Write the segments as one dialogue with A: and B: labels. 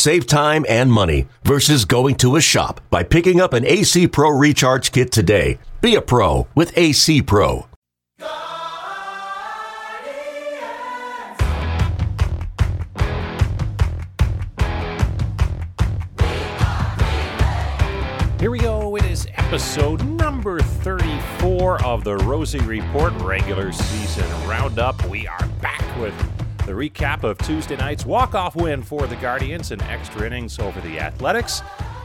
A: Save time and money versus going to a shop by picking up an AC Pro Recharge Kit today. Be a pro with AC Pro.
B: Here we go. It is episode number 34 of the Rosey Report regular season roundup. We are back with the recap of Tuesday night's walk-off win for the Guardians and extra innings over the Athletics.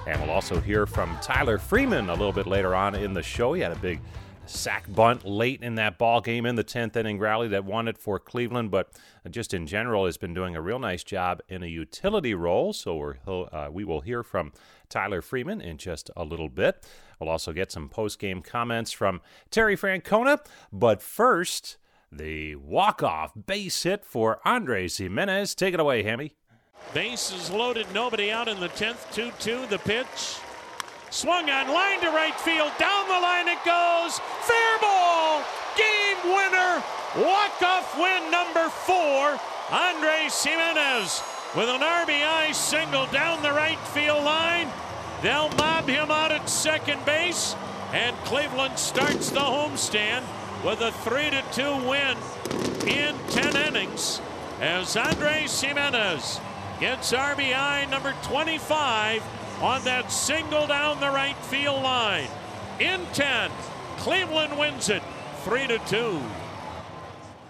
B: And we'll also hear from Tyler Freeman a little bit later on in the show. He had a big sac bunt late in that ball game in the 10th inning rally that won it for Cleveland, but just in general has been doing a real nice job in a utility role. So uh, we will hear from Tyler Freeman in just a little bit. We'll also get some post game comments from Terry Francona. But first, the walk off base hit for Andres Gimenez. Take it away, Hammy.
C: Bases loaded, nobody out in the 10th. 2 2, the pitch. Swung on line to right field. Down the line it goes. Fair ball. Game winner. Walk off win number four. Andres Gimenez with an RBI single down the right field line. They'll mob him out at second base. And Cleveland starts the homestand with a 3 to 2 win in 10 innings as Andres Gimenez gets RBI number 25 on that single down the right field line. In 10, Cleveland wins it 3 to 2.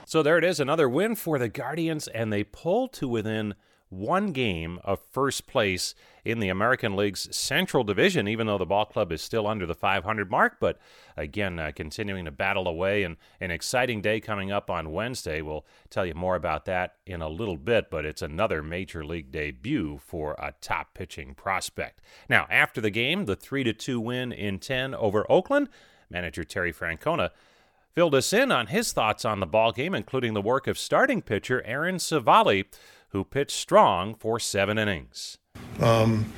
B: So there it is, another win for the Guardians, and they pull to within one game of first place in the American League's Central Division, even though the ball club is still under the 500 mark. But again, uh, continuing to battle away, and an exciting day coming up on Wednesday. We'll tell you more about that in a little bit, but it's another major league debut for a top pitching prospect. Now, after the game, the 3 2 win in 10 over Oakland, manager Terry Francona filled us in on his thoughts on the ball game, including the work of starting pitcher Aaron Civale who pitched strong for seven innings. Um,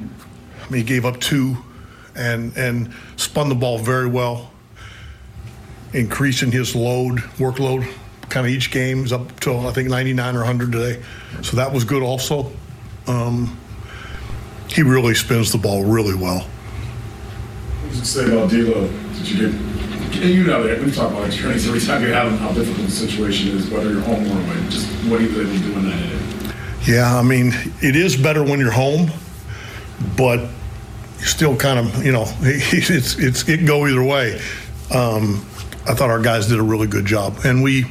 D: I mean, he gave up two and, and spun the ball very well, increasing his load, workload, kind of each game is up to, I think, 99 or 100 today. So that was good also. Um, he really spins the ball really well.
E: What does it say about D'Lo? Did you get you know that we've talked about experience every time you have them, how difficult the situation is, whether you're home or away. Just what are you able to do in that?
D: Yeah, I mean, it is better when you're home, but you still kind of, you know, it's it's it can go either way. Um, I thought our guys did a really good job, and we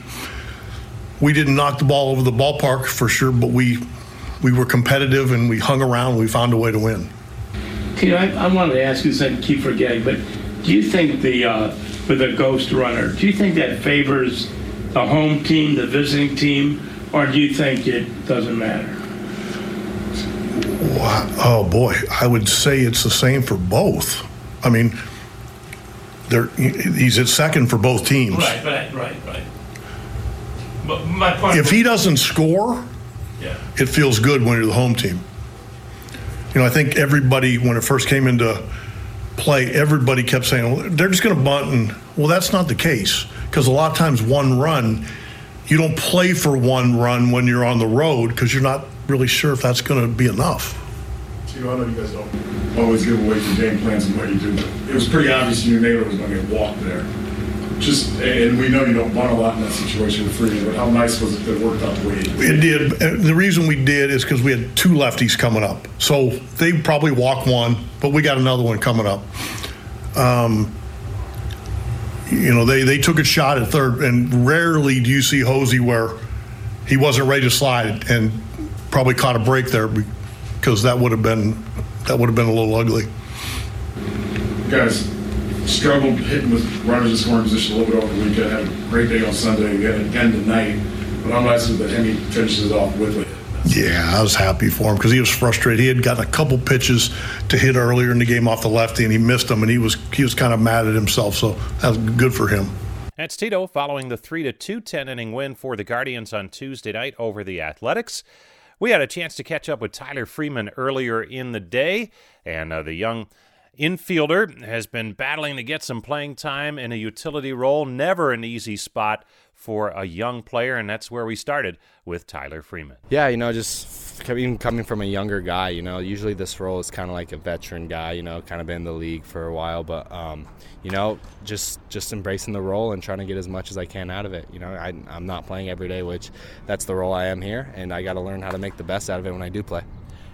D: we didn't knock the ball over the ballpark for sure, but we we were competitive and we hung around. And we found a way to win.
F: Tito, I, I wanted to ask you something. Keep forgetting, but do you think the uh, with a ghost runner. Do you think that favors the home team, the visiting team, or do you think it doesn't matter?
D: Oh boy, I would say it's the same for both. I mean, he's at second for both teams.
F: Right, right, right, right. But my point.
D: If he doesn't score,
F: yeah.
D: it feels good when you're the home team. You know, I think everybody when it first came into play, everybody kept saying, well, they're just going to bunt. And, well, that's not the case because a lot of times one run, you don't play for one run when you're on the road because you're not really sure if that's going to be enough.
E: You know, I know you guys don't always give away your game plans and what you do, but it was pretty obvious you knew was going to get walked there just and we know you don't want a lot in that situation with Freeman, but how nice was it that it worked out the way it did?
D: It did. The reason we did is because we had two lefties coming up, so they probably walk one, but we got another one coming up. Um, you know, they they took a shot at third, and rarely do you see Hosey where he wasn't ready to slide and probably caught a break there because that would have been that would have been a little ugly.
E: Guys, struggled hitting with runners in scoring position a little bit over the weekend. Had a great day on Sunday. We had it again tonight. But I'm nice that Hemi finishes it off with it.
D: Yeah, I was happy for him because he was frustrated. He had gotten a couple pitches to hit earlier in the game off the lefty, and he missed them, and he was he was kind of mad at himself. So that was good for him.
B: That's Tito following the 3 2 10 inning win for the Guardians on Tuesday night over the Athletics. We had a chance to catch up with Tyler Freeman earlier in the day, and uh, the young infielder has been battling to get some playing time in a utility role. Never an easy spot for a young player, and that's where we started with Tyler Freeman.
G: Yeah, you know, just even coming from a younger guy, you know, usually this role is kind of like a veteran guy, you know, kind of been in the league for a while, but um, you know, just just embracing the role and trying to get as much as I can out of it. You know, I, I'm not playing every day, which that's the role I am here, and I got to learn how to make the best out of it when I do play.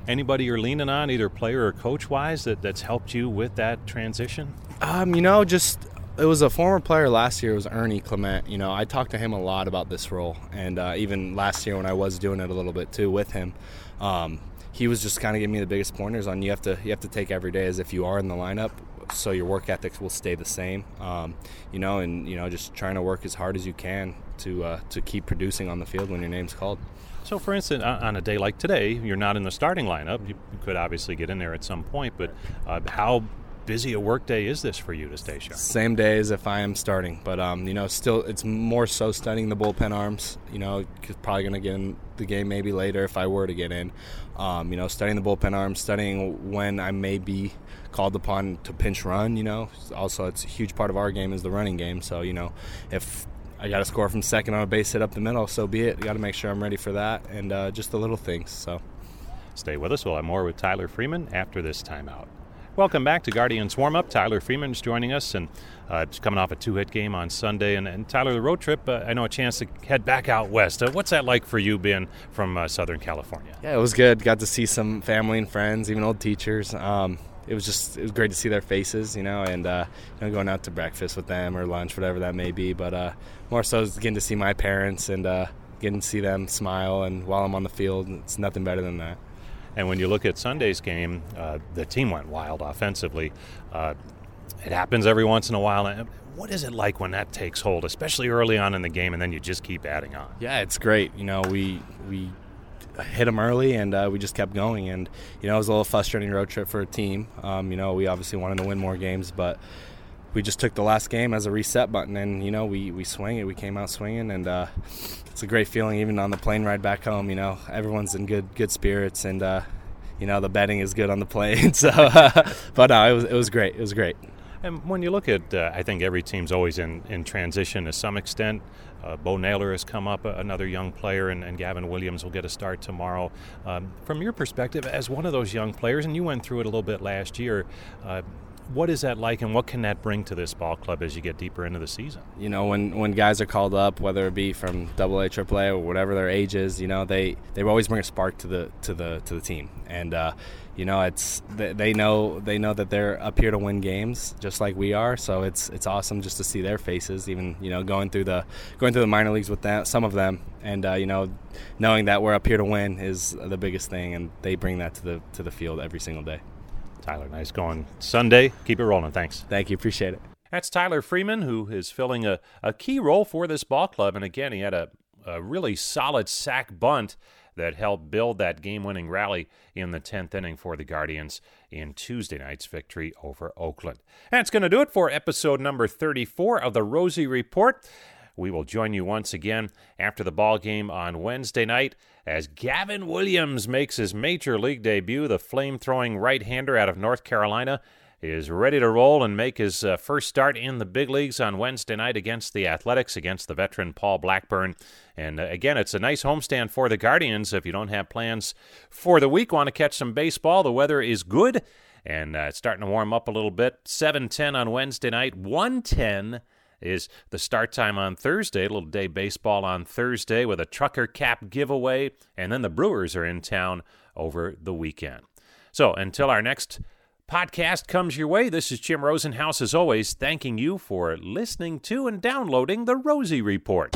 B: Anybody you're leaning on, either player or coach wise, that, that's helped you with that transition?
G: Um, you know, just it was a former player last year. It was Ernie Clement. You know, I talked to him a lot about this role, and uh, even last year when I was doing it a little bit too with him, um, he was just kind of giving me the biggest pointers on you have to you have to take every day as if you are in the lineup, so your work ethics will stay the same. Um, you know, and you know, just trying to work as hard as you can to uh, to keep producing on the field when your name's called.
B: So, for instance, on a day like today, you're not in the starting lineup. You could obviously get in there at some point, but uh, how busy a work day is this for you to stay sharp?
G: Same day as if I am starting, but um, you know, still it's more so studying the bullpen arms. You know, probably going to get in the game maybe later if I were to get in. Um, you know, studying the bullpen arms, studying when I may be called upon to pinch run. You know, also it's a huge part of our game is the running game. So you know, if I got to score from second on a base hit up the middle, so be it. Got to make sure I'm ready for that, and uh, just the little things. So.
B: Stay with us. We'll have more with Tyler Freeman after this timeout. Welcome back to Guardians Warm Up. Tyler Freeman's joining us, and uh, just coming off a two hit game on Sunday. And, and Tyler, the road trip, uh, I know a chance to head back out west. Uh, what's that like for you being from uh, Southern California?
G: Yeah, it was good. Got to see some family and friends, even old teachers. Um, it was just it was great to see their faces, you know, and uh, you know, going out to breakfast with them or lunch, whatever that may be. But uh, more so, getting to see my parents and getting to see them smile. And while I'm on the field, it's nothing better than that.
B: And when you look at Sunday's game, uh, the team went wild offensively. Uh, it happens every once in a while. What is it like when that takes hold, especially early on in the game, and then you just keep adding on?
G: Yeah, it's great. You know, we we hit them early, and uh, we just kept going. And you know, it was a little frustrating road trip for a team. Um, you know, we obviously wanted to win more games, but we just took the last game as a reset button, and you know, we we swing it. We came out swinging, and uh, it's a great feeling even on the plane ride back home. You know, everyone's in good good spirits, and uh, you know the betting is good on the plane. So, uh, but no, it was it was great. It was great.
B: And when you look at, uh, I think every team's always in, in transition to some extent. Uh, Bo Naylor has come up, another young player, and, and, Gavin Williams will get a start tomorrow. Um, from your perspective, as one of those young players, and you went through it a little bit last year, uh, what is that like, and what can that bring to this ball club as you get deeper into the season?
G: You know, when, when guys are called up, whether it be from Double A, Triple A, or whatever their age is, you know, they they always bring a spark to the to the to the team, and uh, you know, it's they know they know that they're up here to win games, just like we are. So it's it's awesome just to see their faces, even you know, going through the going through the minor leagues with them, some of them, and uh, you know, knowing that we're up here to win is the biggest thing, and they bring that to the to the field every single day.
B: Tyler, nice going Sunday. Keep it rolling. Thanks.
G: Thank you. Appreciate it.
B: That's Tyler Freeman, who is filling a, a key role for this ball club. And again, he had a, a really solid sac bunt that helped build that game winning rally in the 10th inning for the Guardians in Tuesday night's victory over Oakland. That's going to do it for episode number 34 of the Rosey Report. We will join you once again after the ball game on Wednesday night as Gavin Williams makes his major league debut. The flame throwing right hander out of North Carolina is ready to roll and make his uh, first start in the big leagues on Wednesday night against the Athletics, against the veteran Paul Blackburn. And uh, again, it's a nice homestand for the Guardians. If you don't have plans for the week, want to catch some baseball, the weather is good and uh, it's starting to warm up a little bit. 7:10 on Wednesday night, 110 is the start time on Thursday. Little day baseball on Thursday with a trucker cap giveaway, and then the Brewers are in town over the weekend. So until our next podcast comes your way, this is Jim Rosenhaus, as always, thanking you for listening to and downloading the Rosey Report.